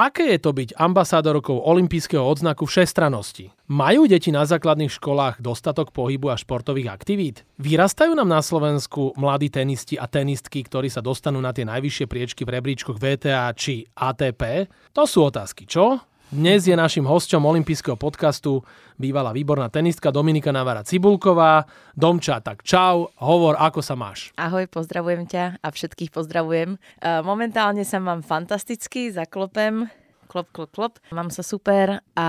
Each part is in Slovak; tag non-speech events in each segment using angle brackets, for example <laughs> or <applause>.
Aké je to byť ambasádorkou olympijského odznaku všestranosti? Majú deti na základných školách dostatok pohybu a športových aktivít? Vyrastajú nám na Slovensku mladí tenisti a tenistky, ktorí sa dostanú na tie najvyššie priečky v rebríčkoch VTA či ATP? To sú otázky, čo? Dnes je našim hosťom olympijského podcastu bývalá výborná tenistka Dominika Navara Cibulková. Domča, tak čau, hovor, ako sa máš? Ahoj, pozdravujem ťa a všetkých pozdravujem. E, momentálne sa mám fantasticky, zaklopem, klop, klop, klop. Mám sa super a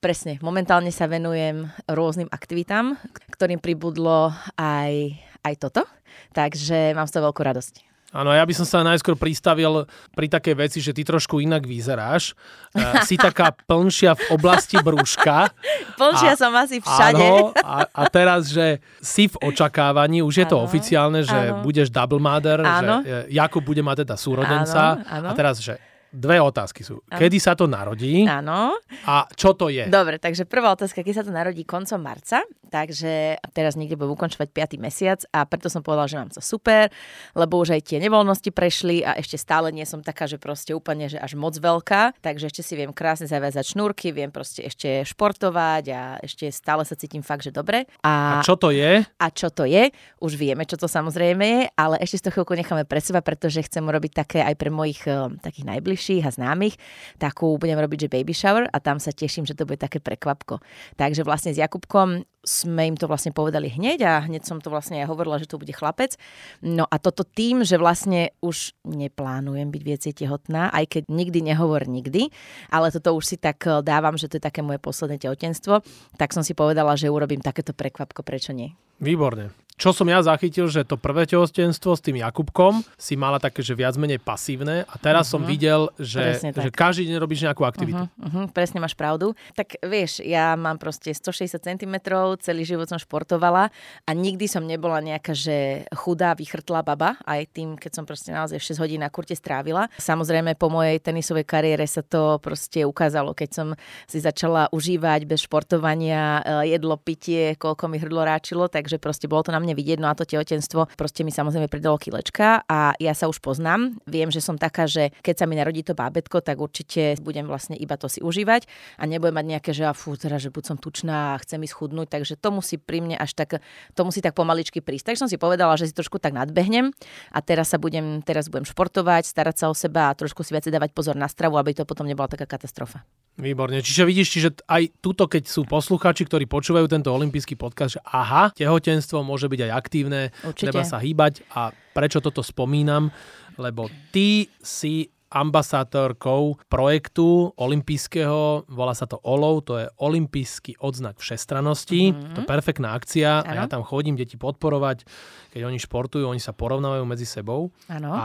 presne, momentálne sa venujem rôznym aktivitám, ktorým pribudlo aj, aj toto, takže mám z toho veľkú radosť. Áno, ja by som sa najskôr pristavil pri takej veci, že ty trošku inak vyzeráš. Uh, si taká plnšia v oblasti brúška. Plnšia a, som asi všade. Áno, a, a teraz, že si v očakávaní, už je to oficiálne, že áno. budeš double mother, áno. že Jakub bude mať teda súrodenca. Áno, áno. A teraz, že Dve otázky sú. Ano. Kedy sa to narodí? Áno. A čo to je? Dobre, takže prvá otázka, kedy sa to narodí koncom marca, takže teraz niekde budem ukončovať 5. mesiac a preto som povedala, že mám to super, lebo už aj tie nevoľnosti prešli a ešte stále nie som taká, že proste úplne, že až moc veľká, takže ešte si viem krásne zaviazať šnúrky, viem proste ešte športovať a ešte stále sa cítim fakt, že dobre. A, a čo to je? A čo to je? Už vieme, čo to samozrejme je, ale ešte si to chvíľku necháme pre seba, pretože chcem urobiť také aj pre mojich uh, takých najbližších najbližších a známych, takú budem robiť, že baby shower a tam sa teším, že to bude také prekvapko. Takže vlastne s Jakubkom sme im to vlastne povedali hneď a hneď som to vlastne aj hovorila, že to bude chlapec. No a toto tým, že vlastne už neplánujem byť viacej tehotná, aj keď nikdy nehovor nikdy, ale toto už si tak eh, dávam, že to je také moje posledné tehotenstvo, tak som si povedala, že urobím takéto prekvapko, prečo nie. Výborne. Čo som ja zachytil, že to prvé tehotenstvo s tým Jakubkom si mala také, že viac menej pasívne a teraz uh-huh. som mhm. videl, že, že každý deň robíš nejakú aktivitu. Uh-huh, uh-huh, presne máš pravdu. Tak vieš, ja mám proste 160 cm, celý život som športovala a nikdy som nebola nejaká, že chudá, vychrtlá baba, aj tým, keď som proste naozaj 6 hodín na kurte strávila. Samozrejme, po mojej tenisovej kariére sa to proste ukázalo, keď som si začala užívať bez športovania eh, jedlo, pitie, koľko mi hrdlo ráčilo, takže proste bolo to na mne vidieť, no a to tehotenstvo proste mi samozrejme pridalo kilečka a ja sa už poznám. Viem, že som taká, že keď sa mi narodí to bábetko, tak určite budem vlastne iba to si užívať a nebudem mať nejaké, že a fú, teda, že buď som tučná a chcem ísť chudnúť, takže to musí pri mne až tak, to musí tak pomaličky prísť. Takže som si povedala, že si trošku tak nadbehnem a teraz sa budem, teraz budem športovať, starať sa o seba a trošku si viacej dávať pozor na stravu, aby to potom nebola taká katastrofa. Výborne. Čiže vidíš, čiže aj tuto, keď sú posluchači, ktorí počúvajú tento olimpijský podcast, že aha, tehotenstvo môže byť aj aktívne, Určite. treba sa hýbať a prečo toto spomínam? Lebo ty si ambasátorkou projektu olympijského, volá sa to OLOV, to je olimpijský odznak všestranosti, mm-hmm. to je perfektná akcia ano. a ja tam chodím deti podporovať, keď oni športujú, oni sa porovnávajú medzi sebou ano. a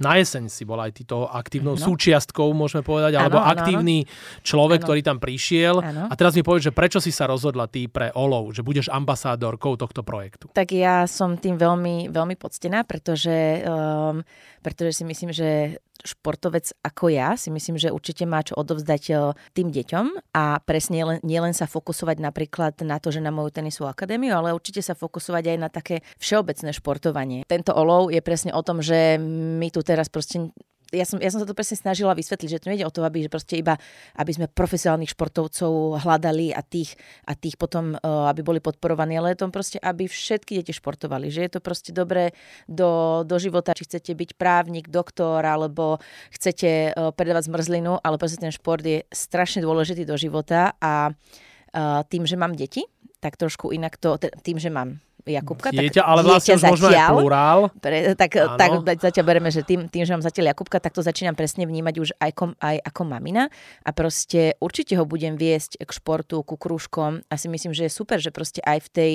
na jeseň si bol aj týto aktívnou no. súčiastkou, môžeme povedať, ano, alebo ano, aktívny ano. človek, ano. ktorý tam prišiel. Ano. A teraz mi povedz, že prečo si sa rozhodla ty pre OLOV, že budeš ambasádorkou tohto projektu? Tak ja som tým veľmi, veľmi poctená, pretože, um, pretože si myslím, že športovec ako ja si myslím, že určite má čo odovzdať e, tým deťom a presne nielen, nielen sa fokusovať napríklad na to, že na moju tenisovú akadémiu, ale určite sa fokusovať aj na také všeobecné športovanie. Tento olov je presne o tom, že my tu teraz proste ja som, ja som sa to presne snažila vysvetliť, že to nejde o to, aby že proste iba, aby sme profesionálnych športovcov hľadali a tých, a tých potom, uh, aby boli podporovaní, ale to proste, aby všetky deti športovali, že je to proste dobré do, do života, či chcete byť právnik, doktor, alebo chcete uh, predávať zmrzlinu, ale proste ten šport je strašne dôležitý do života a uh, tým, že mám deti, tak trošku inak to, tým, že mám Jakubka. Dieťa, tak ale vlastne už možno aj plurál. Pre, tak, tak zatiaľ bereme, že tým, tým, že mám zatiaľ Jakubka, tak to začínam presne vnímať už aj, kom, aj ako mamina a proste určite ho budem viesť k športu, ku krúžkom a si myslím, že je super, že proste aj v tej,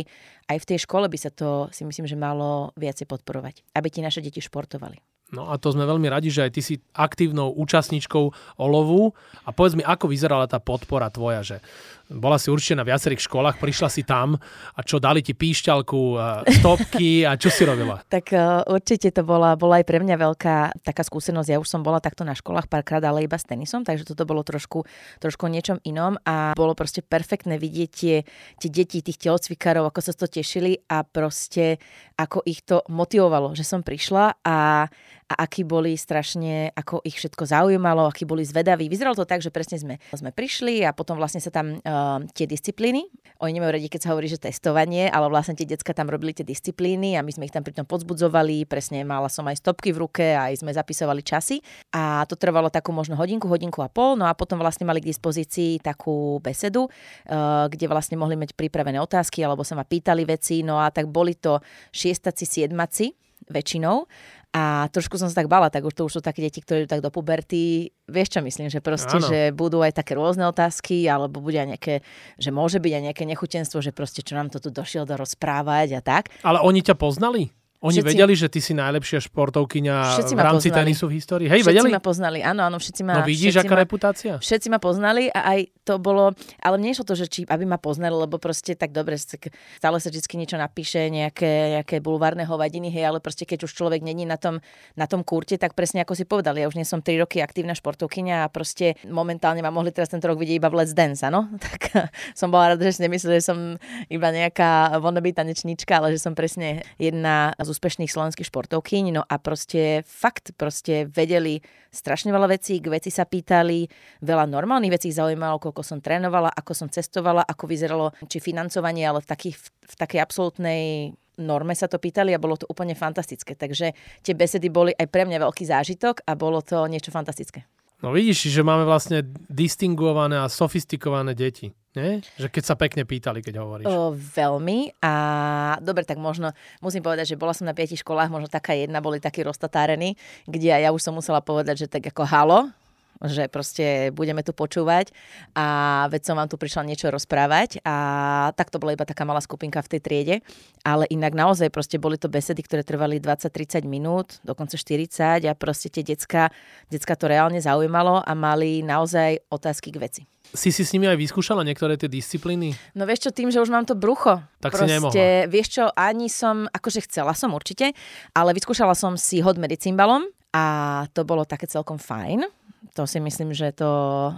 aj v tej škole by sa to si myslím, že malo viacej podporovať, aby ti naše deti športovali. No a to sme veľmi radi, že aj ty si aktívnou účastníčkou olovu a povedz mi, ako vyzerala tá podpora tvoja, že bola si určite na viacerých školách, prišla si tam a čo, dali ti píšťalku, stopky a čo si robila? <laughs> tak uh, určite to bola, bola aj pre mňa veľká taká skúsenosť. Ja už som bola takto na školách párkrát, ale iba s tenisom, takže toto bolo trošku, trošku niečom inom a bolo proste perfektné vidieť tie, tie deti, tých telocvikárov, ako sa to tešili a proste ako ich to motivovalo, že som prišla a a akí boli strašne, ako ich všetko zaujímalo, akí boli zvedaví. Vyzeralo to tak, že presne sme, sme prišli a potom vlastne sa tam uh, tie disciplíny, oni nemajú radi, keď sa hovorí, že testovanie, ale vlastne tie decka tam robili tie disciplíny a my sme ich tam pritom podzbudzovali, presne mala som aj stopky v ruke aj sme zapisovali časy a to trvalo takú možno hodinku, hodinku a pol, no a potom vlastne mali k dispozícii takú besedu, uh, kde vlastne mohli mať pripravené otázky alebo sa ma pýtali veci, no a tak boli to šiestaci, siedmaci väčšinou a trošku som sa tak bala, tak už to už sú také deti, ktoré tak do puberty. Vieš čo myslím, že proste, Áno. že budú aj také rôzne otázky, alebo bude aj nejaké, že môže byť aj nejaké nechutenstvo, že proste čo nám to tu došiel do rozprávať a tak. Ale oni ťa poznali? Oni všetci, vedeli, že ty si najlepšia športovkyňa v rámci poznali. tenisu v histórii? Hej, všetci vedeli? ma poznali, áno, áno, všetci ma... No vidíš, aká ma, reputácia? Všetci ma poznali a aj to bolo, ale nie to, že či, aby ma poznali, lebo proste tak dobre, stále sa vždy niečo napíše, nejaké, nejaké bulvárne hovadiny, hej, ale proste keď už človek není na tom, na tom kurte, tak presne ako si povedal, ja už nie som 3 roky aktívna športovkyňa a proste momentálne ma mohli teraz tento rok vidieť iba v Let's Dance, áno? <laughs> Tak som bola rada, že si nemyslel, že som iba nejaká wannabe tanečníčka, ale že som presne jedna z úspešných slovenských športovkyň, no a proste fakt proste vedeli strašne veľa vecí, k veci sa pýtali, veľa normálnych vecí zaujímalo, koľko som trénovala, ako som cestovala, ako vyzeralo či financovanie, ale v, takých, v takej absolútnej norme sa to pýtali a bolo to úplne fantastické. Takže tie besedy boli aj pre mňa veľký zážitok a bolo to niečo fantastické. No vidíš, že máme vlastne distinguované a sofistikované deti. Nie? Že keď sa pekne pýtali, keď hovoríš. O, veľmi. A dobre, tak možno musím povedať, že bola som na piatich školách, možno taká jedna, boli takí roztatárení, kde ja už som musela povedať, že tak ako halo, že proste budeme tu počúvať a veď som vám tu prišla niečo rozprávať a tak to bola iba taká malá skupinka v tej triede, ale inak naozaj proste boli to besedy, ktoré trvali 20-30 minút, dokonca 40 a proste tie decka, decka to reálne zaujímalo a mali naozaj otázky k veci. Si si s nimi aj vyskúšala niektoré tie disciplíny? No vieš čo, tým, že už mám to brucho. Tak proste, si nemohla. Vieš čo, ani som, akože chcela som určite, ale vyskúšala som si hod medicínbalom a to bolo také celkom fajn to si myslím, že to,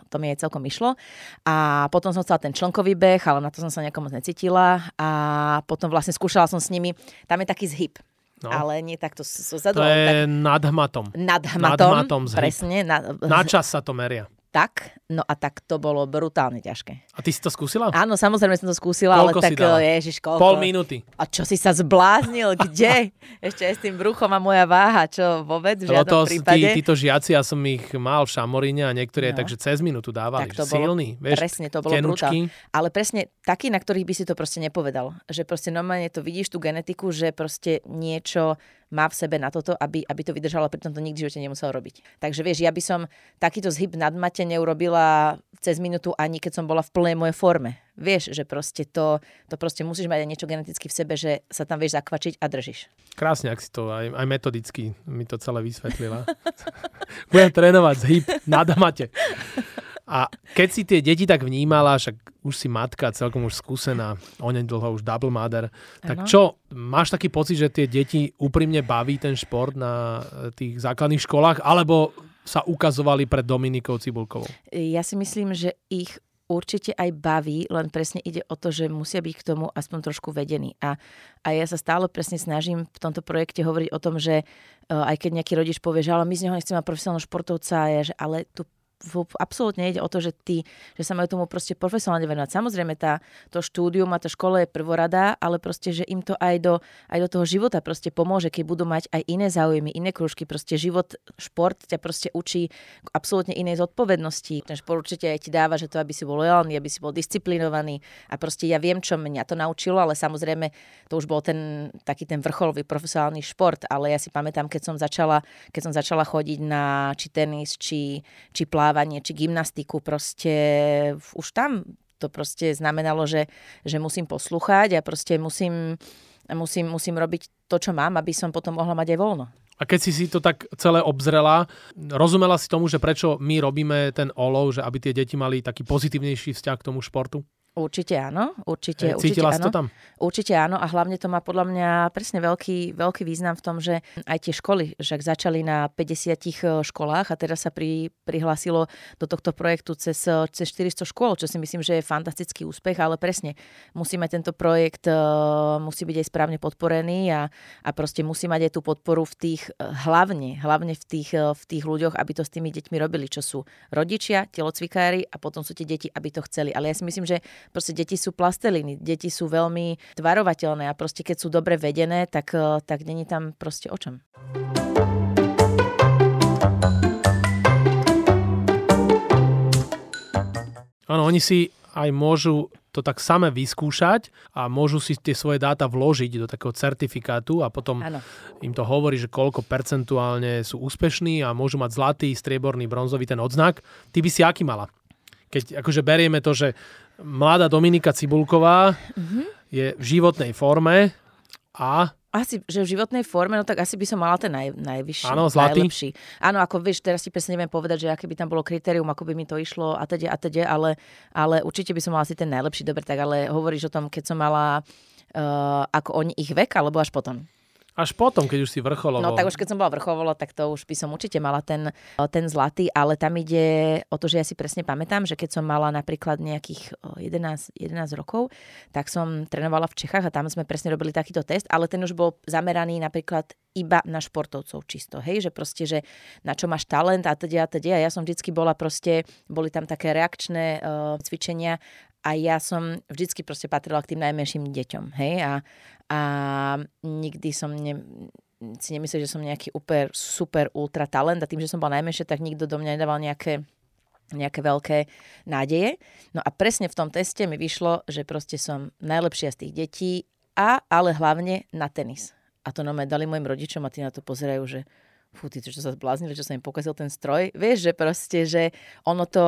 to mi aj celkom išlo. A potom som chcela ten člnkový beh, ale na to som sa nejako moc necítila. A potom vlastne skúšala som s nimi, tam je taký zhyb. No. Ale nie takto so zadu. To je tak... nad hmatom. Nad hmatom, nad hmatom presne. Na, na čas sa to meria tak, no a tak to bolo brutálne ťažké. A ty si to skúsila? Áno, samozrejme som to skúsila, koľko ale tak, dala? ježiš, koľko? Pol minúty. A čo si sa zbláznil? <laughs> Kde? Ešte aj s tým bruchom a moja váha, čo vôbec v žiadnom to, prípade. Tí, títo žiaci, ja som ich mal v Šamoríne a niektorí no. aj takže cez minútu dávali. Tak to bolo, silný, vieš, presne, to bolo brutálne. Ale presne taký, na ktorých by si to proste nepovedal. Že proste normálne to vidíš, tú genetiku, že proste niečo má v sebe na toto, aby, aby to vydržalo, pritom to nikdy živote nemusel robiť. Takže vieš, ja by som takýto zhyb nad mate neurobila cez minútu ani keď som bola v plnej mojej forme. Vieš, že proste to, to proste musíš mať aj niečo geneticky v sebe, že sa tam vieš zakvačiť a držíš. Krásne, ak si to aj, aj metodicky mi to celé vysvetlila. <laughs> Budem trénovať zhyb na mate. A keď si tie deti tak vnímala, však už si matka, celkom už skúsená, dlho už double mother, tak čo, máš taký pocit, že tie deti úprimne baví ten šport na eh, tých základných školách, alebo sa ukazovali pred Dominikou Cibulkovou? Ja si myslím, že ich určite aj baví, len presne ide o to, že musia byť k tomu aspoň trošku vedení. A, a ja sa stále presne snažím v tomto projekte hovoriť o tom, že uh, aj keď nejaký rodič povie, že ale my z neho nechceme profesionálneho športovca, ja, že ale tu absolútne ide o to, že, tí, že sa majú tomu proste profesionálne venovať. Samozrejme, tá, to štúdium a tá škola je prvorada, ale proste, že im to aj do, aj do toho života proste pomôže, keď budú mať aj iné záujmy, iné kružky. Proste život, šport ťa proste učí absolútne inej zodpovednosti. Ten šport určite aj ti dáva, že to, aby si bol lojálny, aby si bol disciplinovaný. A proste ja viem, čo mňa to naučilo, ale samozrejme to už bol ten taký ten vrcholový profesionálny šport. Ale ja si pamätám, keď som začala, keď som začala chodiť na či tenis, či, či plávanie, plávanie či gymnastiku, proste už tam to proste znamenalo, že, že musím poslúchať a proste musím, musím, musím robiť to, čo mám, aby som potom mohla mať aj voľno. A keď si si to tak celé obzrela, rozumela si tomu, že prečo my robíme ten olov, že aby tie deti mali taký pozitívnejší vzťah k tomu športu? Určite áno, určite, určite áno. to tam? Určite áno a hlavne to má podľa mňa presne veľký, veľký význam v tom, že aj tie školy, že začali na 50 e, školách a teraz sa pri, prihlásilo do tohto projektu cez, e, cez 400 škôl, čo si myslím, že je fantastický úspech, ale presne musíme tento projekt, uh, musí byť aj správne podporený a, a proste musí mať aj tú podporu v tých, hlavne, hlavne v tých, v tých ľuďoch, aby to s tými deťmi robili, čo sú rodičia, telocvikári a potom sú tie deti, aby to chceli. Ale ja si myslím, že proste deti sú plasteliny, deti sú veľmi tvarovateľné a proste keď sú dobre vedené, tak, eh, tak není tam proste o čom. Áno, oni si aj môžu to tak same vyskúšať a môžu si tie svoje dáta vložiť do takého certifikátu a potom ano. im to hovorí, že koľko percentuálne sú úspešní a môžu mať zlatý, strieborný, bronzový ten odznak. Ty by si aký mala? Keď akože berieme to, že mladá Dominika Cibulková mm-hmm. je v životnej forme a asi, že v životnej forme, no tak asi by som mala ten naj, najvyšší, Áno, zlatý. najlepší. Áno, ako vieš, teraz si presne neviem povedať, že aké by tam bolo kritérium, ako by mi to išlo a teda, a teda, ale, ale určite by som mala asi ten najlepší, dobre, tak ale hovoríš o tom, keď som mala uh, ako oni ich vek, alebo až potom? Až potom, keď už si vrcholovo. No tak už keď som bola vrcholovo, tak to už by som určite mala ten, ten zlatý, ale tam ide o to, že ja si presne pamätám, že keď som mala napríklad nejakých 11, 11 rokov, tak som trénovala v Čechách a tam sme presne robili takýto test, ale ten už bol zameraný napríklad iba na športovcov čisto, hej, že proste, že na čo máš talent a teda teda. A ja som vždycky bola proste, boli tam také reakčné uh, cvičenia a ja som vždycky proste patrila k tým najmenším deťom, hej, a, a nikdy som ne, si nemyslel, že som nejaký super, super ultra talent a tým, že som bola najmenšia, tak nikto do mňa nedával nejaké nejaké veľké nádeje. No a presne v tom teste mi vyšlo, že proste som najlepšia z tých detí a ale hlavne na tenis. A to nome dali mojim rodičom a tí na to pozerajú, že fú, ty čo sa zbláznili, čo sa im pokazil ten stroj. Vieš, že proste, že ono to,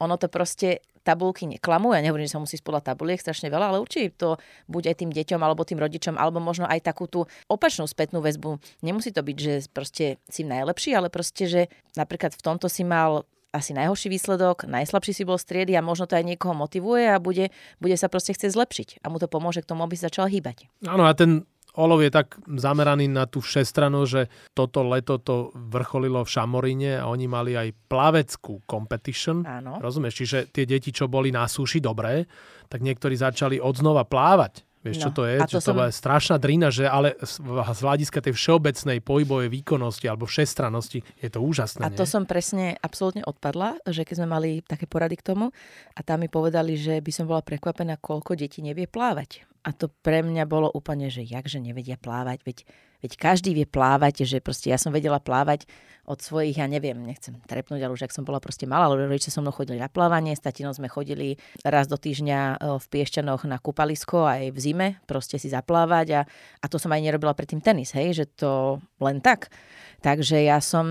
ono to proste tabulky neklamú. Ja nehovorím, že sa musí spodať tabuliek strašne veľa, ale určite to buď aj tým deťom, alebo tým rodičom, alebo možno aj takú tú opačnú spätnú väzbu. Nemusí to byť, že proste si najlepší, ale proste, že napríklad v tomto si mal asi najhorší výsledok, najslabší si bol striedy a možno to aj niekoho motivuje a bude, bude sa proste chcieť zlepšiť a mu to pomôže k tomu, aby sa začal hýbať. Áno a ten Olov je tak zameraný na tú všestranu, že toto leto to vrcholilo v Šamoríne a oni mali aj plaveckú competition. Áno. Rozumieš? Čiže tie deti, čo boli na súši dobré, tak niektorí začali odznova plávať. Vieš, no, čo to je? A to, som... to je strašná drina, že ale z hľadiska tej všeobecnej pohybovej výkonnosti alebo všestranosti je to úžasné. A to nie? som presne absolútne odpadla, že keď sme mali také porady k tomu a tam mi povedali, že by som bola prekvapená, koľko detí nevie plávať. A to pre mňa bolo úplne, že jakže nevedia plávať, veď, veď každý vie plávať, že proste ja som vedela plávať od svojich, ja neviem, nechcem trepnúť, ale už ak som bola proste malá, ale rodiče so mnou chodili na plávanie, s sme chodili raz do týždňa e, v Piešťanoch na kúpalisko aj v zime, proste si zaplávať a, a to som aj nerobila predtým tenis, hej, že to len tak. Takže ja som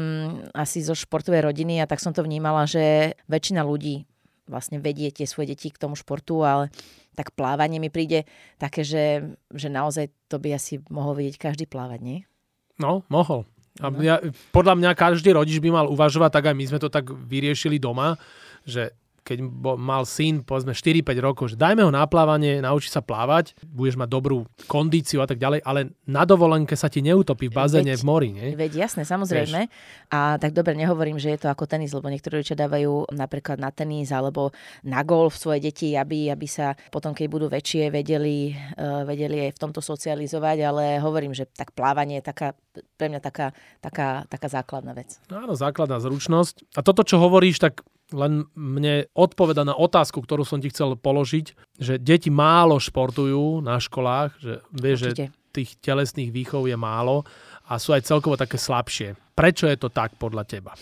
asi zo športovej rodiny a tak som to vnímala, že väčšina ľudí vlastne vedie tie svoje deti k tomu športu, ale tak plávanie mi príde také, že, že naozaj to by asi mohol vedieť každý plávať, nie? No, mohol. A ja, podľa mňa každý rodič by mal uvažovať, tak aj my sme to tak vyriešili doma, že keď mal syn, povedzme 4-5 rokov, že dajme ho na plávanie, naučí sa plávať, budeš mať dobrú kondíciu a tak ďalej, ale na dovolenke sa ti neutopí v bazéne veď, v mori, nie? Veď jasné, samozrejme. Vieš. A tak dobre, nehovorím, že je to ako tenis, lebo niektorí rodičia dávajú napríklad na tenis alebo na golf svoje deti, aby, aby sa potom, keď budú väčšie, vedeli, uh, vedeli aj v tomto socializovať, ale hovorím, že tak plávanie je taká, pre mňa taká, taká, taká základná vec. Áno, základná zručnosť. A toto, čo hovoríš, tak len mne odpoveda na otázku, ktorú som ti chcel položiť, že deti málo športujú na školách, že vieš, že tých telesných výchov je málo a sú aj celkovo také slabšie. Prečo je to tak podľa teba?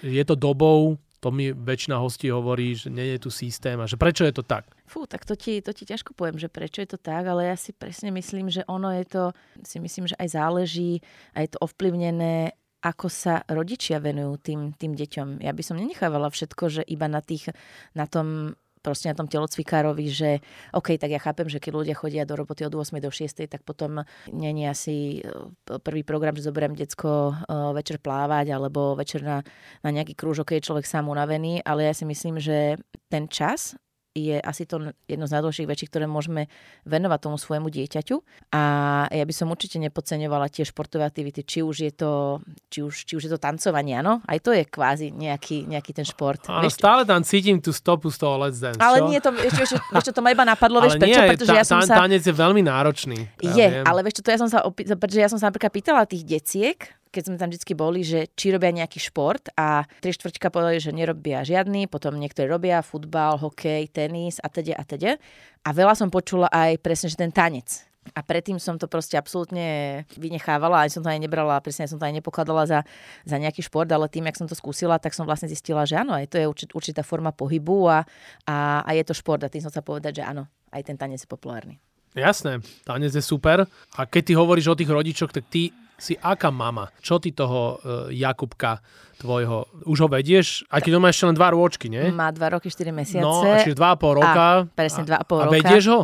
Je to dobou, to mi väčšina hostí hovorí, že nie je tu systém a že prečo je to tak? Fú, tak to ti, to ti ťažko poviem, že prečo je to tak, ale ja si presne myslím, že ono je to, si myslím, že aj záleží, aj to ovplyvnené ako sa rodičia venujú tým, tým deťom. Ja by som nenechávala všetko, že iba na, tých, na tom proste na tom telocvikárovi, že OK, tak ja chápem, že keď ľudia chodia do roboty od 8 do 6, tak potom není asi e, prvý program, že zoberiem decko e, večer plávať alebo večer na, na nejaký krúžok, keď je človek sám unavený, ale ja si myslím, že ten čas je asi to jedno z najdôležitých vecí, ktoré môžeme venovať tomu svojmu dieťaťu. A ja by som určite nepodceňovala tie športové aktivity, či už je to, či už, či už je to tancovanie, áno? Aj to je kvázi nejaký, nejaký ten šport. Áno, vieš, stále tam cítim tú stopu z toho Let's Dance. Ale čo? nie, to, ešte, ešte, ešte, to ma iba napadlo, <laughs> vieš, prečo? Nie, pretože tá, ja som sa... Tanec je veľmi náročný. Ja je, viem. ale vieš čo, to ja som sa, opý... pretože ja som sa napríklad pýtala tých deciek, keď sme tam vždy boli, že či robia nejaký šport a tri štvrťka povedali, že nerobia žiadny, potom niektorí robia futbal, hokej, tenis a teda a teda. A veľa som počula aj presne, že ten tanec. A predtým som to proste absolútne vynechávala, aj som to aj nebrala, presne som to aj nepokladala za, za nejaký šport, ale tým, jak som to skúsila, tak som vlastne zistila, že áno, aj to je určit, určitá forma pohybu a, a, a je to šport. A tým som sa povedať, že áno, aj ten tanec je populárny. Jasné, tanec je super. A keď ty hovoríš o tých rodičoch, tak ty si aká mama? Čo ty toho uh, Jakubka tvojho, už ho vedieš? Aj keď on má ešte len dva rôčky, nie? Má dva roky, 4 mesiace. No, čiže dva a pol roka. A, presne dva a pol roka. A vedieš ho?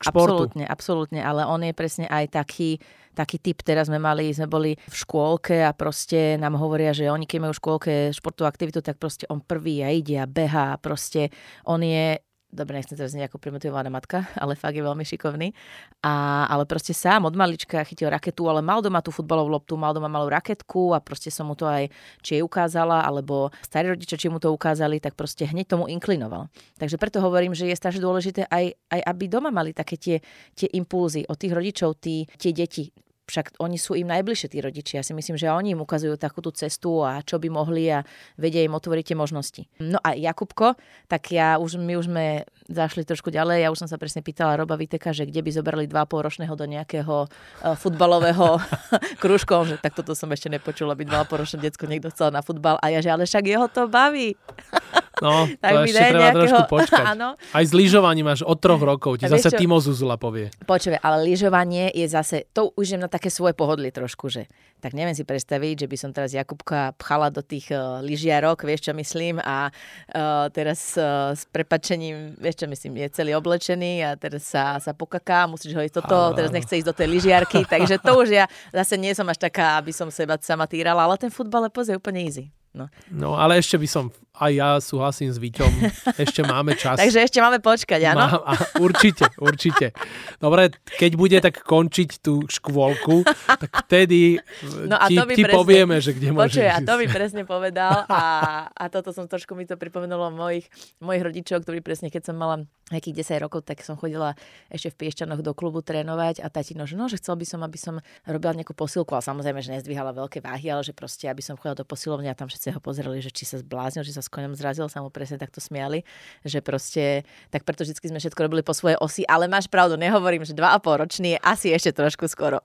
K športu. Absolútne, absolútne, ale on je presne aj taký, taký typ, teraz sme mali, sme boli v škôlke a proste nám hovoria, že oni keď majú v škôlke športovú aktivitu, tak proste on prvý a ide a beha a proste on je dobre, nechcem teraz nejako primotivovaná matka, <laughs> ale fakt je veľmi šikovný. A, ale proste sám od malička chytil raketu, ale mal doma tú futbalovú loptu, mal doma malú raketku a proste som mu to aj či jej ukázala, alebo starí rodičia, či mu to ukázali, tak proste hneď tomu inklinoval. Takže preto hovorím, že je strašne dôležité aj, aj aby doma mali také tie, tie impulzy od tých rodičov, tí, tie deti však oni sú im najbližšie tí rodičia. Ja si myslím, že oni im ukazujú takú tú cestu a čo by mohli a vedia im otvoriť tie možnosti. No a Jakubko, tak ja už, my už sme zašli trošku ďalej. Ja už som sa presne pýtala Roba Viteka, že kde by zobrali 2,5 ročného do nejakého uh, futbalového <laughs> krúžkom, že tak toto som ešte nepočula, aby 2,5 ročné detsko niekto chcel na futbal. A ja, že ale však jeho to baví. <laughs> No, <laughs> tak to ešte treba nejakého... trošku <laughs> počkať. Áno. Aj s lyžovaním máš od troch rokov, ti zase Timo Zuzula povie. Počuj, ale lyžovanie je zase, to už je na také svoje pohodlie trošku, že tak neviem si predstaviť, že by som teraz Jakubka pchala do tých uh, lyžiarok, vieš čo myslím, a uh, teraz uh, s prepačením, vieš čo myslím, je celý oblečený a teraz sa, sa pokaká, musíš ho ísť toto, teraz nechce ísť do tej lyžiarky, takže to už ja zase nie som až taká, aby som seba sama týrala, ale ten futbal je úplne easy. No. no ale ešte by som, aj ja súhlasím s Víťom, <laughs> ešte máme čas. Takže ešte máme počkať, áno? Má, určite, určite. Dobre, keď bude tak končiť tú škôlku, tak vtedy no a ti, to ti presne, povieme, že kde môžeš Počuj, a to by presne povedal a, a toto som trošku mi to pripomenulo mojich, mojich rodičov, ktorí presne, keď som mala nejakých 10 rokov, tak som chodila ešte v Piešťanoch do klubu trénovať a tatino, že no, že chcel by som, aby som robila nejakú posilku, ale samozrejme, že nezdvíhala veľké váhy, ale že proste, aby som chodila do posilovne a tam všetci ho pozreli, že či sa zbláznil, či sa s koňom zrazil, sa mu presne takto smiali, že proste, tak preto vždy sme všetko robili po svojej osi, ale máš pravdu, nehovorím, že 2,5 ročný je asi ešte trošku skoro.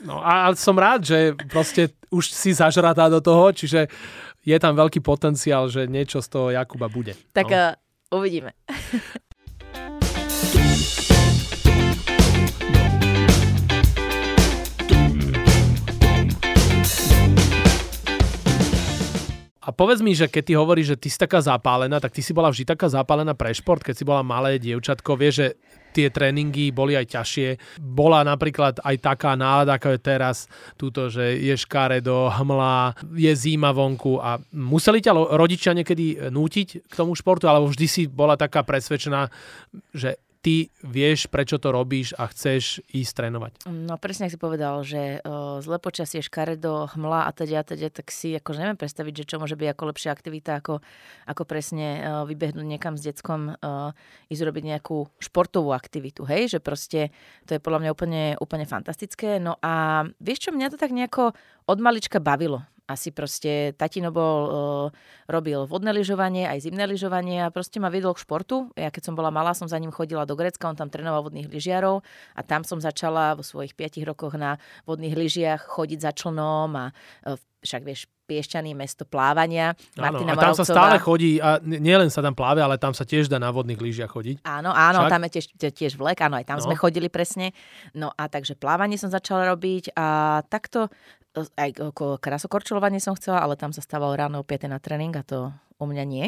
No a som rád, že proste už si zažratá do toho, čiže je tam veľký potenciál, že niečo z toho Jakuba bude. Tak no. uh, uvidíme. <laughs> povedz mi, že keď ty hovoríš, že ty si taká zapálená, tak ty si bola vždy taká zapálená pre šport, keď si bola malé dievčatko, vieš, že tie tréningy boli aj ťažšie. Bola napríklad aj taká nálada, ako je teraz, túto, že je škáre do hmla, je zima vonku a museli ťa rodičia niekedy nútiť k tomu športu, alebo vždy si bola taká presvedčená, že ty vieš, prečo to robíš a chceš ísť trénovať. No presne, ak si povedal, že o, zle počasie, škaredo, hmla a teda, teda, tak si akože neviem predstaviť, že čo môže byť ako lepšia aktivita, ako, ako presne o, vybehnúť niekam s deckom, o, ísť robiť nejakú športovú aktivitu, hej, že proste to je podľa mňa úplne, úplne fantastické. No a vieš čo, mňa to tak nejako od malička bavilo asi proste tatino bol, uh, robil vodné lyžovanie, aj zimné lyžovanie a proste ma viedol k športu. Ja keď som bola malá, som za ním chodila do Grecka, on tam trénoval vodných lyžiarov a tam som začala vo svojich 5 rokoch na vodných lyžiach chodiť za člnom a uh, však vieš, Piešťaný mesto plávania. Áno, a tam Moravcová. sa stále chodí, a nielen sa tam pláve, ale tam sa tiež dá na vodných lyžiach chodiť. Áno, áno, Však? tam je tiež, tiež vlek, áno, aj tam no. sme chodili presne. No a takže plávanie som začala robiť a takto aj krasokorčulovanie som chcela, ale tam sa stával ráno o 5 na tréning a to u mňa nie.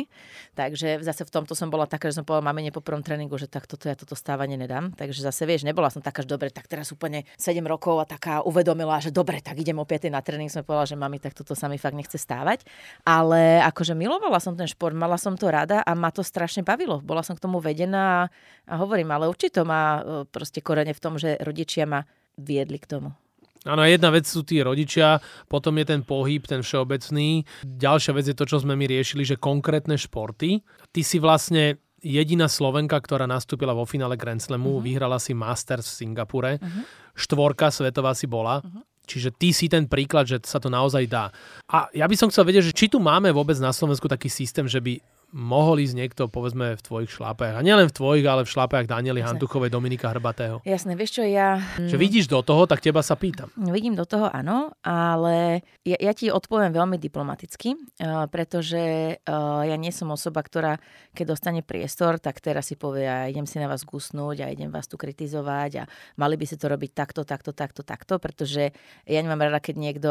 Takže zase v tomto som bola taká, že som povedala mame po prvom tréningu, že tak toto ja toto stávanie nedám. Takže zase vieš, nebola som taká, že dobre, tak teraz úplne 7 rokov a taká uvedomila, že dobre, tak idem o 5 na tréning, som povedala, že mami, tak toto sa mi fakt nechce stávať. Ale akože milovala som ten šport, mala som to rada a ma to strašne bavilo. Bola som k tomu vedená a hovorím, ale určite to má e, proste korene v tom, že rodičia ma viedli k tomu. Áno, jedna vec sú tí rodičia, potom je ten pohyb, ten všeobecný. Ďalšia vec je to, čo sme my riešili, že konkrétne športy. Ty si vlastne jediná Slovenka, ktorá nastúpila vo finále Grand Slamu, uh-huh. vyhrala si Masters v Singapure, uh-huh. štvorka svetová si bola. Uh-huh. Čiže ty si ten príklad, že sa to naozaj dá. A ja by som chcel vedieť, že či tu máme vôbec na Slovensku taký systém, že by mohol ísť niekto, povedzme, v tvojich šlapách. A nielen v tvojich, ale v šlapách Daniely Hantuchovej, Dominika Hrbatého. Jasné, vieš čo, ja... Že vidíš do toho, tak teba sa pýtam. Vidím do toho, áno, ale ja, ja ti odpoviem veľmi diplomaticky, uh, pretože uh, ja nie som osoba, ktorá, keď dostane priestor, tak teraz si povie, ja idem si na vás gusnúť a idem vás tu kritizovať a mali by si to robiť takto, takto, takto, takto, pretože ja nemám rada, keď niekto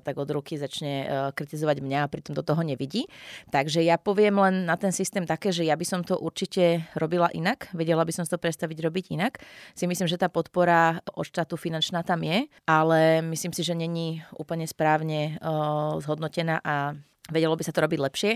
tak od ruky začne uh, kritizovať mňa a pritom do toho nevidí. Takže ja poviem len na ten systém také, že ja by som to určite robila inak, vedela by som to predstaviť robiť inak. Si myslím, že tá podpora od štátu finančná tam je, ale myslím si, že není úplne správne uh, zhodnotená a vedelo by sa to robiť lepšie,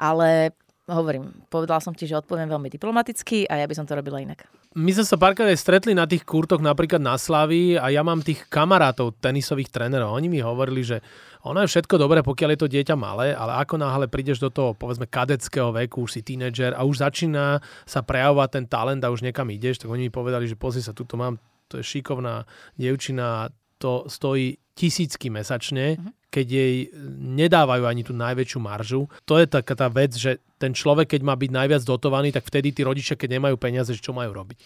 ale hovorím, povedala som ti, že odpoviem veľmi diplomaticky a ja by som to robila inak. My sme sa párkrát aj stretli na tých kurtoch napríklad na Slavy a ja mám tých kamarátov, tenisových trénerov. Oni mi hovorili, že ono je všetko dobré, pokiaľ je to dieťa malé, ale ako náhle prídeš do toho, povedzme, kadeckého veku, už si tínedžer a už začína sa prejavovať ten talent a už niekam ideš, tak oni mi povedali, že pozri sa, tuto mám, to je šikovná dievčina, to stojí tisícky mesačne, uh-huh. keď jej nedávajú ani tú najväčšiu maržu. To je taká tá vec, že ten človek, keď má byť najviac dotovaný, tak vtedy tí rodičia, keď nemajú peniaze, čo majú robiť?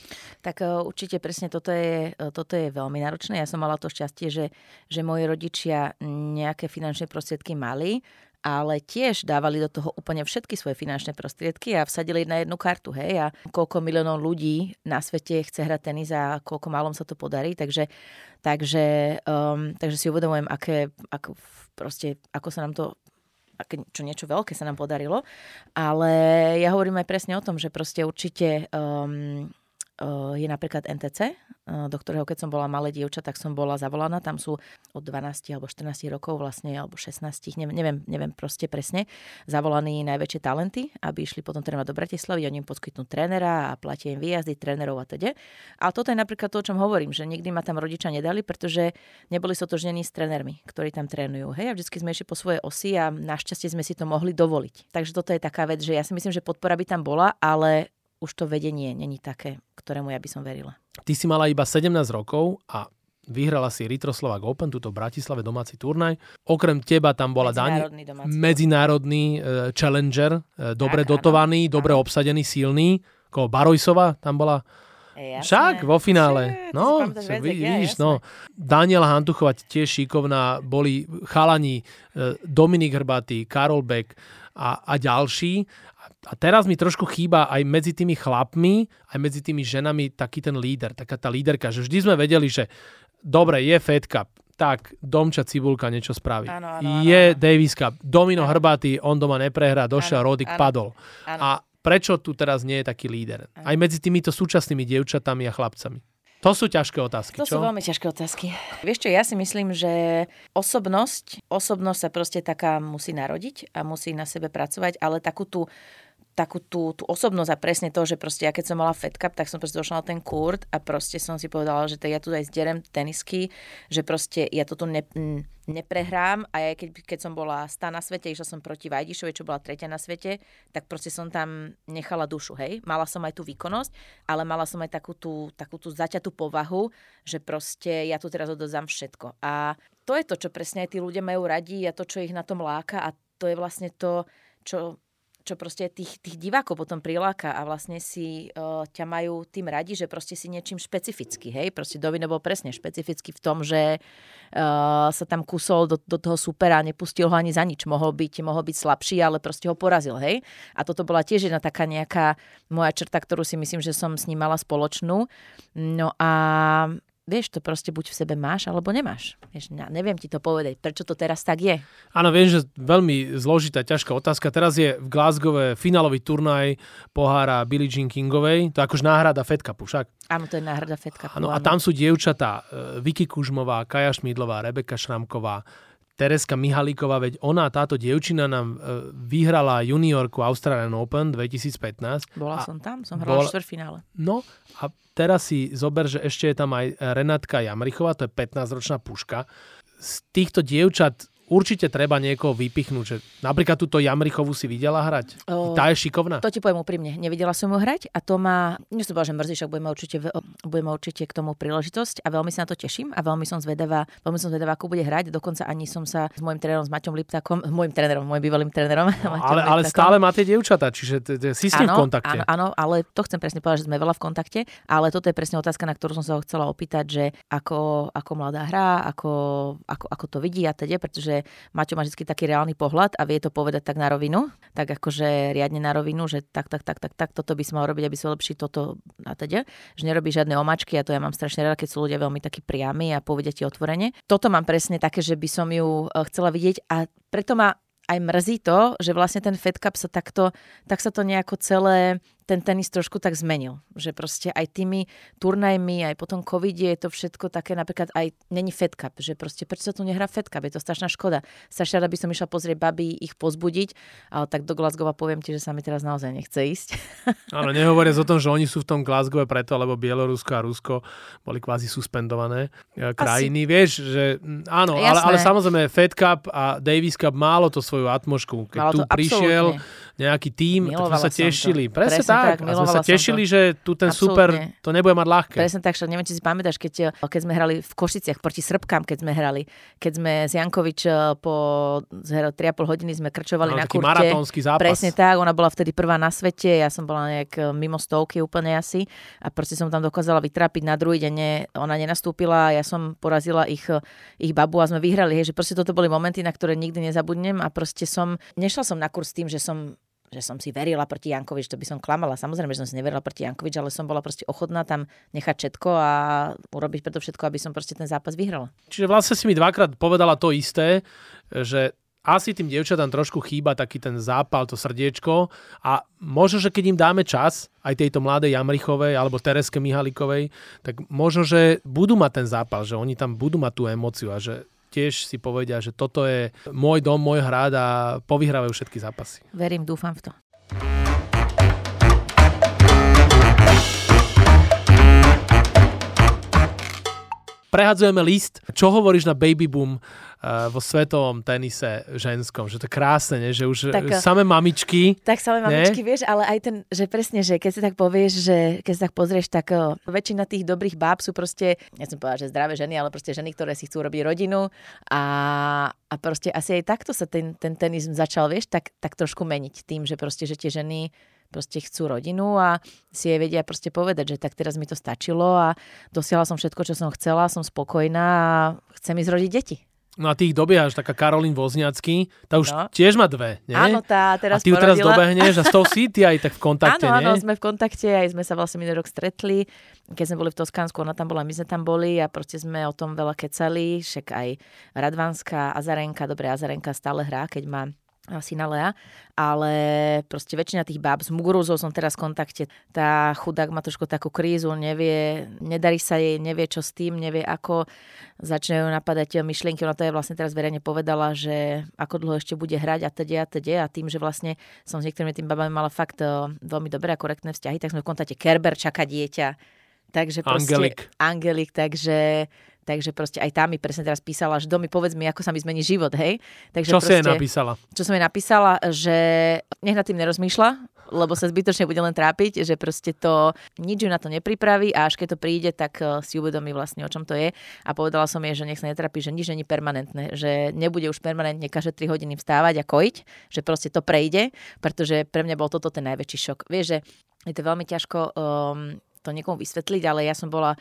Tak e, určite presne toto je, e, toto je veľmi náročné. Ja som mala to šťastie, že, že moji rodičia nejaké finančné prostriedky mali ale tiež dávali do toho úplne všetky svoje finančné prostriedky a vsadili na jednu kartu, hej, a koľko miliónov ľudí na svete chce hrať tenis a koľko malom sa to podarí, takže, takže, um, takže si uvedomujem, aké, ako, proste, ako sa nám to čo niečo veľké sa nám podarilo, ale ja hovorím aj presne o tom, že proste určite um, je napríklad NTC, do ktorého keď som bola malé dievča, tak som bola zavolaná. Tam sú od 12 alebo 14 rokov vlastne, alebo 16, neviem, neviem, neviem proste presne, zavolaní najväčšie talenty, aby išli potom trénovať do Bratislavy, oni im poskytnú trénera a platia im výjazdy, trénerov a teda. A toto je napríklad to, o čom hovorím, že nikdy ma tam rodičia nedali, pretože neboli sotožnení s trénermi, ktorí tam trénujú. Hej, a vždy sme išli po svojej osi a našťastie sme si to mohli dovoliť. Takže toto je taká vec, že ja si myslím, že podpora by tam bola, ale už to vedenie není také, ktorému ja by som verila. Ty si mala iba 17 rokov a vyhrala si Ritroslovak Open, túto v Bratislave domáci turnaj. Okrem teba tam bola medzinárodný, Dani, medzinárodný uh, challenger, uh, dobre tak, dotovaný, áno, dobre áno. obsadený, silný. Ko Barojsova tam bola e. Však vo finále. no, však, vidíš, ja, no. Daniela Hantuchová tiež šikovná, boli chalani uh, Dominik Hrbatý, Karol Beck a, a ďalší. A teraz mi trošku chýba aj medzi tými chlapmi, aj medzi tými ženami taký ten líder, taká tá líderka, že vždy sme vedeli, že dobre, je Fed Cup, tak Domča Cibulka niečo spraví. Áno, áno, je áno. Davis Cup, Domino áno. Hrbatý, on doma neprehrá, došiel, Rodik padol. Áno. A prečo tu teraz nie je taký líder? Aj medzi týmito súčasnými dievčatami a chlapcami. To sú ťažké otázky, To čo? sú veľmi ťažké otázky. Vieš čo, ja si myslím, že osobnosť, osobnosť sa proste taká musí narodiť a musí na sebe pracovať, ale takú tú takú tú, tú osobnosť a presne to, že proste ja keď som mala Fed Cup, tak som proste došla na ten kurt a proste som si povedala, že ja tu aj zderem tenisky, že proste ja to tu ne, neprehrám a ja keď, keď som bola stá na svete, išla som proti Vajdišovej, čo bola tretia na svete, tak proste som tam nechala dušu, hej. Mala som aj tú výkonnosť, ale mala som aj takú tú, takú tú zaťatú povahu, že proste ja tu teraz odozdám všetko. A to je to, čo presne aj tí ľudia majú radi a to, čo ich na tom láka a to je vlastne to, čo čo proste tých, tých divákov potom priláka a vlastne si uh, ťa majú tým radi, že proste si niečím špecificky, hej? Proste Dovino bol presne špecificky v tom, že uh, sa tam kusol do, do toho supera, nepustil ho ani za nič. Mohol byť, mohol byť slabší, ale proste ho porazil, hej? A toto bola tiež jedna taká nejaká moja črta, ktorú si myslím, že som s ním mala spoločnú. No a vieš, to proste buď v sebe máš, alebo nemáš. Vieš, neviem ti to povedať, prečo to teraz tak je. Áno, viem, že veľmi zložitá, ťažká otázka. Teraz je v Glasgow finálový turnaj pohára Billie Jean Kingovej. To je akož náhrada Fed Cupu, však? Áno, to je náhrada Fed Cupu. Áno, a tam sú dievčatá e, Vicky Kužmová, Kaja Šmídlová, Rebeka Šramková, Tereska Mihalíková, veď ona, táto dievčina nám e, vyhrala juniorku Australian Open 2015. Bola a som tam, som hrala bola... finále. No a teraz si zober, že ešte je tam aj Renátka Jamrichová, to je 15-ročná puška. Z týchto dievčat určite treba niekoho vypichnúť. Že napríklad túto Jamrichovú si videla hrať? O, tá je šikovná? To ti poviem úprimne. Nevidela som ju hrať a to má, nie som že mrzí, však budeme určite, budeme určite k tomu príležitosť a veľmi sa na to teším a veľmi som zvedavá, veľmi som zvedavá, ako bude hrať. Dokonca ani som sa s môjim trénerom, s Maťom Liptakom, môjim trénerom, môjim bývalým trénerom. No, <laughs> ale, ale stále máte dievčatá, čiže si s ním v kontakte. Áno, ale to chcem presne povedať, že sme veľa v kontakte, ale toto je presne otázka, na ktorú som sa ho chcela opýtať, že ako, ako mladá hra, ako, ako, ako to vidí a teda, pretože Maťo má vždy taký reálny pohľad a vie to povedať tak na rovinu, tak akože riadne na rovinu, že tak, tak, tak, tak, tak, toto by si mal robiť, aby si lepší toto a teda, že nerobí žiadne omačky a to ja mám strašne rada, keď sú ľudia veľmi takí priami a povedia ti otvorene. Toto mám presne také, že by som ju eh, chcela vidieť a preto ma aj mrzí to, že vlastne ten Fed Cup sa takto, tak sa to nejako celé ten tenis trošku tak zmenil. Že proste aj tými turnajmi, aj potom covide je to všetko také, napríklad aj není Fed Cup, že proste prečo sa tu nehrá Fed Cup, je to strašná škoda. Strašne rada by som išla pozrieť baby, ich pozbudiť, ale tak do Glasgowa poviem ti, že sa mi teraz naozaj nechce ísť. <laughs> Áno, nehovoriac o tom, že oni sú v tom Glasgowe preto, lebo Bielorusko a Rusko boli kvázi suspendované e, krajiny. Asi. Vieš, že áno, ale, ale samozrejme Fed Cup a Davis Cup málo to svoju atmošku. Keď malo tu prišiel absolútne nejaký tým, tak sme sa tešili. To. Presne, Presne tak. tak sme sa tešili, že tu ten Absolutne. super to nebude mať ľahké. Presne tak, neviem, či si pamätáš, keď, keď sme hrali v Košiciach proti Srbkám, keď sme hrali, keď sme z Jankovič eh, po 3,5 hodiny sme krčovali no, na kurte. maratónsky zápas. Presne tak, ona bola vtedy prvá na svete, ja som bola nejak eh, mimo stovky úplne asi a proste som tam dokázala vytrápiť na druhý deň, ona nenastúpila, ja som porazila ich, eh, ich babu a sme vyhrali, hej, že proste toto boli momenty, na ktoré nikdy nezabudnem a proste som, nešla som na kurz tým, že som že som si verila proti Jankovič, to by som klamala. Samozrejme, že som si neverila proti Jankovič, ale som bola proste ochotná tam nechať všetko a urobiť preto všetko, aby som proste ten zápas vyhrala. Čiže vlastne si mi dvakrát povedala to isté, že asi tým dievčatám trošku chýba taký ten zápal, to srdiečko a možno, že keď im dáme čas, aj tejto mladej Jamrichovej alebo Tereske Mihalikovej, tak možno, že budú mať ten zápal, že oni tam budú mať tú emóciu a že tiež si povedia, že toto je môj dom, môj hrad a povyhrávajú všetky zápasy. Verím, dúfam v to. Prehadzujeme list. Čo hovoríš na baby boom uh, vo svetovom tenise ženskom, že to je krásne, nie? že už tak, eh, samé mamičky. Tak samé mamičky, nie? vieš, ale aj ten, že presne, že keď si tak povieš, že keď si tak pozrieš, tak uh, väčšina tých dobrých báb sú proste, nechcem povedať, že zdravé ženy, ale proste ženy, ktoré si chcú robiť rodinu a, a proste asi aj takto sa ten, ten tenis začal, vieš, tak, tak trošku meniť tým, že proste, že tie ženy proste chcú rodinu a si jej vedia proste povedať, že tak teraz mi to stačilo a dosiahla som všetko, čo som chcela, som spokojná a chcem ísť rodiť deti. No a ty ich dobiehaš, taká Karolín Vozniacký, tá už no. tiež má dve, nie? Áno, tá teraz A ty ju teraz dobehneš a s tou si ty aj tak v kontakte, áno, nie? Áno, sme v kontakte, aj sme sa vlastne minulý rok stretli, keď sme boli v Toskánsku, ona tam bola, my sme tam boli a proste sme o tom veľa kecali, však aj Radvanská, Azarenka, dobre, Azarenka stále hrá, keď má syna Lea, ale proste väčšina tých báb s Muguruzou som teraz v kontakte. Tá chudák má trošku takú krízu, nevie, nedarí sa jej, nevie čo s tým, nevie ako. Začne ju napadať myšlienky, ona to je vlastne teraz verejne povedala, že ako dlho ešte bude hrať a teda a teda a tým, že vlastne som s niektorými tým babami mala fakt eh, veľmi dobré a korektné vzťahy, tak sme v kontakte Kerber čaká dieťa. Takže proste, Angelik. Angelik, takže takže proste aj tá mi presne teraz písala, že domy, povedz mi, ako sa mi zmení život, hej. Takže čo proste, si jej napísala? Čo som jej napísala, že nech nad tým nerozmýšľa, lebo sa zbytočne bude len trápiť, že proste to nič ju na to nepripraví a až keď to príde, tak eh, si uvedomí vlastne, o čom to je. A povedala som jej, že nech sa netrápi, že nič není permanentné, že nebude už permanentne každé 3 hodiny vstávať a kojiť, že proste to prejde, pretože pre mňa bol toto ten najväčší šok. Vieš, že je to veľmi ťažko um, to niekomu vysvetliť, ale ja som bola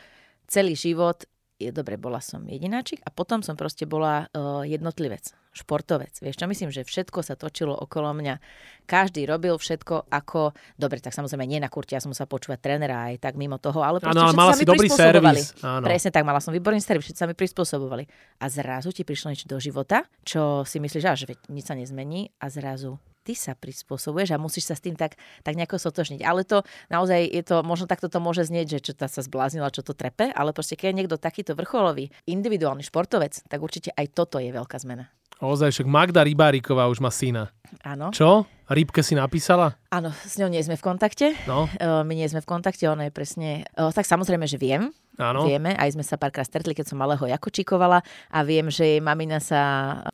celý život dobre, bola som jedináčik a potom som proste bola uh, jednotlivec, športovec. Vieš čo, myslím, že všetko sa točilo okolo mňa. Každý robil všetko ako, dobre, tak samozrejme nie na kurte, ja som sa počúvať trénera aj tak mimo toho, ale proste ano, ale mala si dobrý servis. Presne tak, mala som výborný servis, všetci sa mi prispôsobovali. A zrazu ti prišlo niečo do života, čo si myslíš, že nič sa nezmení a zrazu ty sa prispôsobuješ a musíš sa s tým tak, tak nejako sotožniť. Ale to naozaj je to, možno takto to môže znieť, že čo tá sa zbláznila, čo to trepe, ale proste keď je niekto takýto vrcholový, individuálny športovec, tak určite aj toto je veľká zmena. Ozaj, však Magda Rybáriková už má syna. Áno. Čo? Rybke si napísala? Áno, s ňou nie sme v kontakte. No. My nie sme v kontakte, ona je presne... Tak samozrejme, že viem, Áno. Vieme, aj sme sa párkrát stretli, keď som malého Jakočíkovala a viem, že jej mamina sa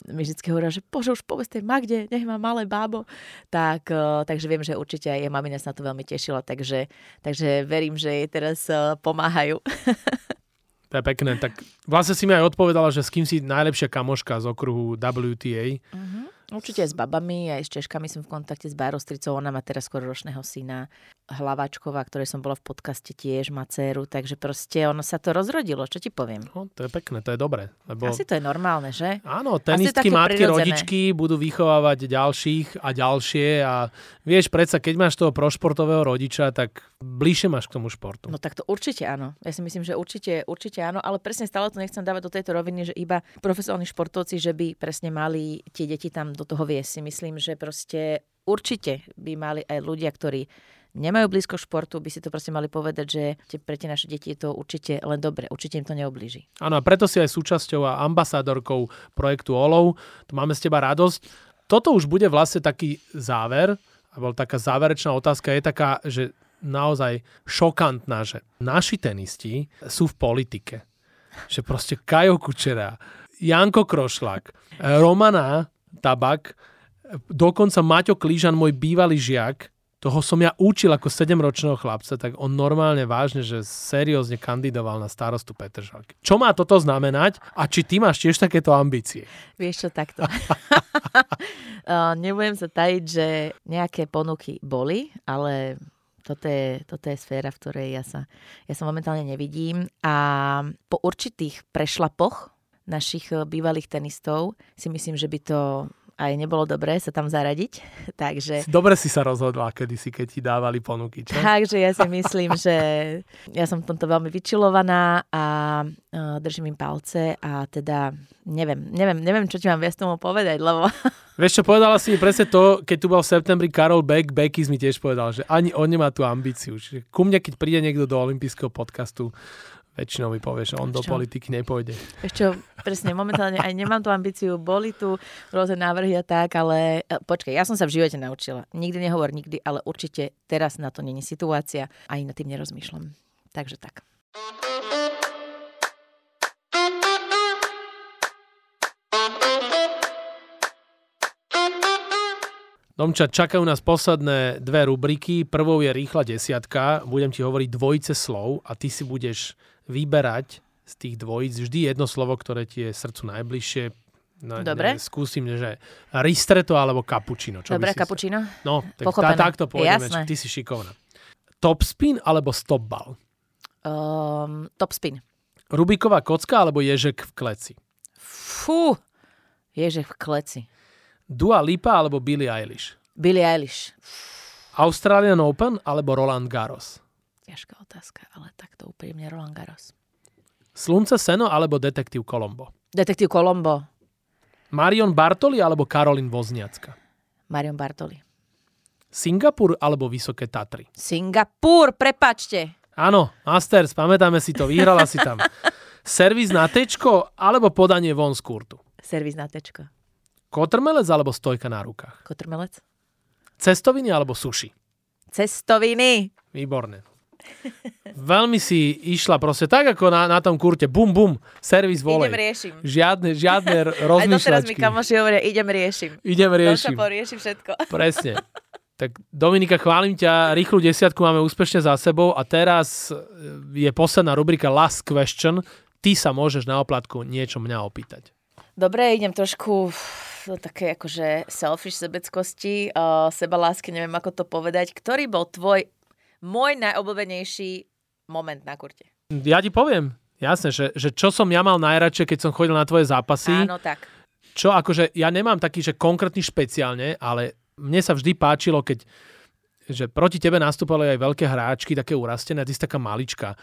mi vždy hovorila, že bože, už povedz tej Magde, nech má malé bábo. Tak, e, takže viem, že určite aj jej mamina sa na to veľmi tešila, takže, takže verím, že jej teraz e, pomáhajú. <laughs> To je pekné. Tak vlastne si mi aj odpovedala, že s kým si najlepšia kamoška z okruhu WTA. Uh-huh. Určite aj s babami, aj s Češkami som v kontakte s Barostricou. Ona má teraz skoro ročného syna. Hlavačková, ktorej som bola v podcaste, tiež má dceru. Takže proste ono sa to rozrodilo, čo ti poviem. No, to je pekné, to je dobré. Lebo... Asi to je normálne, že? Áno, tenistky, matky, prirodzené. rodičky budú vychovávať ďalších a ďalšie. A vieš, predsa, keď máš toho prošportového rodiča, tak bližšie máš k tomu športu. No tak to určite áno. Ja si myslím, že určite, určite áno, ale presne stále to nechcem dávať do tejto roviny, že iba profesionálni športovci, že by presne mali tie deti tam do toho viesť. Si myslím, že proste určite by mali aj ľudia, ktorí nemajú blízko športu, by si to proste mali povedať, že pre tie naše deti je to určite len dobre, určite im to neoblíži. Áno, a preto si aj súčasťou a ambasádorkou projektu OLOV, tu máme z teba radosť. Toto už bude vlastne taký záver, alebo taká záverečná otázka je taká, že naozaj šokantná, že naši tenisti sú v politike. Že proste Kajo Kučera, Janko Krošlak, Romana tabak. Dokonca Maťo Klížan, môj bývalý žiak, toho som ja učil ako 7-ročného chlapca, tak on normálne vážne, že seriózne kandidoval na starostu Petržalky. Čo má toto znamenať a či ty máš tiež takéto ambície? Vieš čo, takto. <laughs> Nebudem sa tajiť, že nejaké ponuky boli, ale toto je, toto je sféra, v ktorej ja sa, ja sa momentálne nevidím. A po určitých prešlapoch našich bývalých tenistov si myslím, že by to aj nebolo dobré sa tam zaradiť. <laughs> Takže... Dobre si sa rozhodla kedysi, keď ti dávali ponuky, čo? Takže ja si <laughs> myslím, že ja som v tomto veľmi vyčilovaná a uh, držím im palce a teda neviem, neviem, neviem, čo ti mám viac tomu povedať, lebo... <laughs> Vieš čo, povedala si mi presne to, keď tu bol v septembri Karol Beck, Beckys mi tiež povedal, že ani on nemá tú ambíciu. Čiže ku mne, keď príde niekto do olympijského podcastu, väčšinou mi povie, že on do politiky nepôjde. Ešte presne, momentálne aj nemám tú ambíciu, boli tu rôzne návrhy a tak, ale e, počkaj, ja som sa v živote naučila. Nikdy nehovor nikdy, ale určite teraz na to není situácia a ani nad tým nerozmýšľam. Takže tak. Domča, čakajú nás posledné dve rubriky. Prvou je rýchla desiatka. Budem ti hovoriť dvojice slov a ty si budeš vyberať z tých dvojíc vždy jedno slovo, ktoré ti je srdcu najbližšie. No, Dobre. Ne, skúsim, že ristretto alebo cappuccino. Čo Dobre, cappuccino. No, tak tá, takto pôjdeme. Jasné. Ty si šikovná. Top spin alebo stop ball? Um, top spin. Rubiková kocka alebo ježek v kleci? Fú, ježek v kleci. Dua Lipa alebo Billie Eilish? Billie Eilish. Australian Open alebo Roland Garros? Ťažká otázka, ale takto úprimne Roland Garros. Slunce Seno alebo Detektív Kolombo? Detektív Kolombo. Marion Bartoli alebo Karolin Vozniacka? Marion Bartoli. Singapur alebo Vysoké Tatry? Singapur, prepačte. Áno, Masters, pamätáme si to, vyhrala si tam. <laughs> Servis na tečko alebo podanie von z kurtu? Servis na tečko. Kotrmelec alebo stojka na rukách? Kotrmelec. Cestoviny alebo suši? Cestoviny. Výborné. Veľmi si išla proste tak, ako na, na tom kurte. Bum, bum, servis volej. Idem riešim. Žiadne, žiadne <laughs> rozmýšľačky. Aj doteraz mi kamoši hovoria, idem riešim. Idem riešim. Riešim všetko. <laughs> Presne. Tak Dominika, chválim ťa, rýchlu desiatku máme úspešne za sebou a teraz je posledná rubrika Last Question. Ty sa môžeš na oplatku niečo mňa opýtať. Dobre, idem trošku také akože selfish sebeckosti, uh, seba lásky, neviem ako to povedať. Ktorý bol tvoj, môj najobľúbenejší moment na kurte? Ja ti poviem. Jasné, že, že čo som ja mal najradšej, keď som chodil na tvoje zápasy. Áno, tak. Čo akože, ja nemám taký, že konkrétny špeciálne, ale mne sa vždy páčilo, keď že proti tebe nastúpali aj veľké hráčky, také urastené, a ty si taká malička.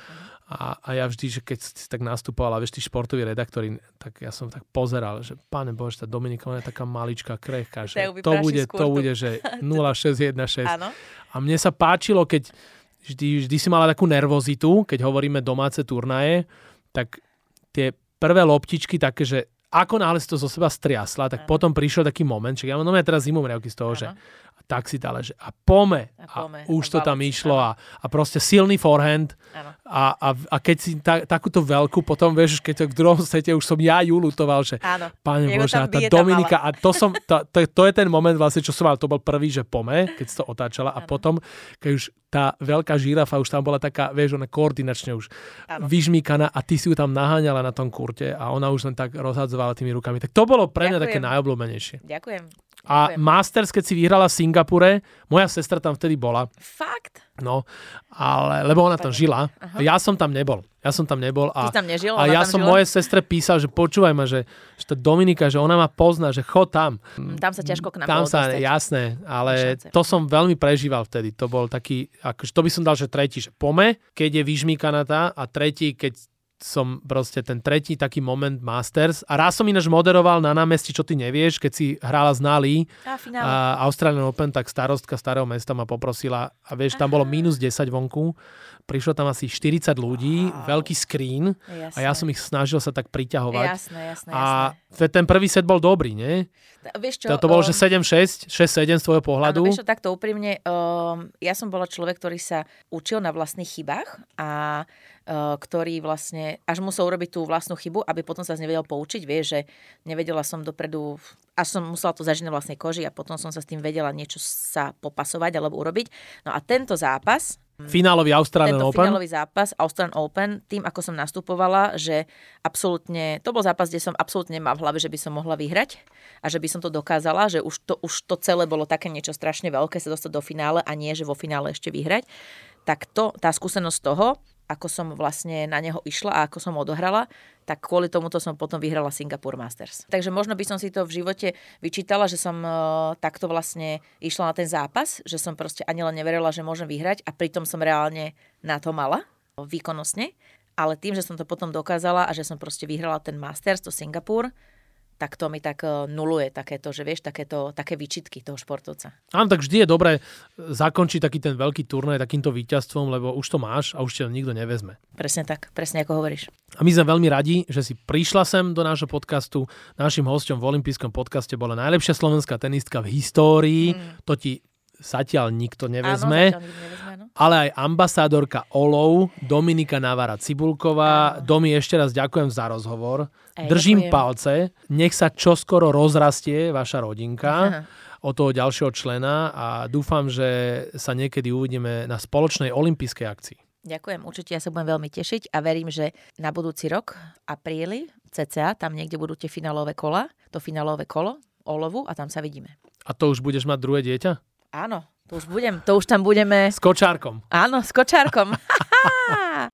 A, a ja vždy, že keď si tak nastupoval a vieš, tí športoví redaktori, tak ja som tak pozeral, že pane Bože, tá Dominika, ona je taká maličká, krehká, že to bude, to bude, že <laughs> <laughs> 0616. Áno. A mne sa páčilo, keď vždy, vždy si mala takú nervozitu, keď hovoríme domáce turnaje, tak tie prvé loptičky také, že ako náhle si to zo seba striasla, tak ano. potom prišiel taký moment, že ja mám teraz zimom z toho, ano. že tak si dala, že a pome. A, pome, a už a to tam išlo a, a proste silný forehand. A, a, a keď si ta, takúto veľkú, potom vieš, keď to v druhom sete už som ja ju lutoval, že Áno. pane Bože, tá Dominika, a to, som, to, to, to, je ten moment vlastne, čo som mal, to bol prvý, že pome, keď si to otáčala a potom, keď už tá veľká žirafa už tam bola taká, vieš, ona koordinačne už ano. vyžmíkaná a ty si ju tam naháňala na tom kurte a ona už len tak rozhadzovala tými rukami. Tak to bolo pre mňa Ďakujem. také najobľúbenejšie. Ďakujem. A Ďakujem. Masters, keď si vyhrala v Singapure, moja sestra tam vtedy bola. Fakt? No, ale, lebo ona tam žila. Aha. Ja som tam nebol. Ja som tam nebol. A, Ty tam nežil? A ja som žila? mojej sestre písal, že počúvaj ma, že, že tá Dominika, že ona ma pozná, že chod tam. Mm, tam sa ťažko k nám Tam sa, dostať. jasné, ale to som veľmi prežíval vtedy. To bol taký, akože to by som dal, že tretí, že pome, keď je vyžmíkaná tá a tretí, keď som proste ten tretí taký moment Masters. A raz som ináč moderoval na námestí, čo ty nevieš, keď si hrála z Nali a Australian Open, tak starostka starého mesta ma poprosila a vieš, tam bolo minus 10 vonku. Prišlo tam asi 40 ľudí, wow. veľký screen jasné. a ja som ich snažil sa tak priťahovať. Jasné, jasné, a jasné. ten prvý set bol dobrý, nie? Vieš čo, to, to bolo, um, že 7-6, 6-7 z tvojho pohľadu. Áno, vieš čo, takto úprimne, um, ja som bola človek, ktorý sa učil na vlastných chybách a uh, ktorý vlastne až musel urobiť tú vlastnú chybu, aby potom sa nevedel poučiť. Vieš, že nevedela som dopredu, až som musela to zažiť na vlastnej koži a potom som sa s tým vedela niečo sa popasovať alebo urobiť. No a tento zápas, Finálový Australian tento Open. finálový zápas Australian Open, tým ako som nastupovala, že absolútne, to bol zápas, kde som absolútne nemala v hlave, že by som mohla vyhrať a že by som to dokázala, že už to, už to celé bolo také niečo strašne veľké sa dostať do finále a nie, že vo finále ešte vyhrať. Tak to, tá skúsenosť toho, ako som vlastne na neho išla a ako som odohrala, tak kvôli tomuto som potom vyhrala Singapore Masters. Takže možno by som si to v živote vyčítala, že som uh, takto vlastne išla na ten zápas, že som proste ani len neverila, že môžem vyhrať a pritom som reálne na to mala výkonnostne. Ale tým, že som to potom dokázala a že som proste vyhrala ten Masters, to Singapur, tak to mi tak e, nuluje takéto, že vieš, takéto, také výčitky toho športovca. Áno, tak vždy je dobré zakončiť taký ten veľký turnaj takýmto víťazstvom, lebo už to máš a už ťa nikto nevezme. Presne tak, presne ako hovoríš. A my sme veľmi radi, že si prišla sem do nášho podcastu. Našim hostom v olympijskom podcaste bola najlepšia slovenská tenistka v histórii. Mm. To ti zatiaľ nikto nevezme. Áno, nevezme no. Ale aj ambasádorka Olov, Dominika Navara Cibulková. Áno. Domi, ešte raz ďakujem za rozhovor. Aj, Držím ďakujem. palce. Nech sa čoskoro rozrastie vaša rodinka. Aha o toho ďalšieho člena a dúfam, že sa niekedy uvidíme na spoločnej olympijskej akcii. Ďakujem, určite ja sa budem veľmi tešiť a verím, že na budúci rok, apríli, cca, tam niekde budú tie finálové kola, to finálové kolo, olovu a tam sa vidíme. A to už budeš mať druhé dieťa? Áno, to už budem, to už tam budeme... S kočárkom. Áno, s kočárkom. <laughs> <laughs>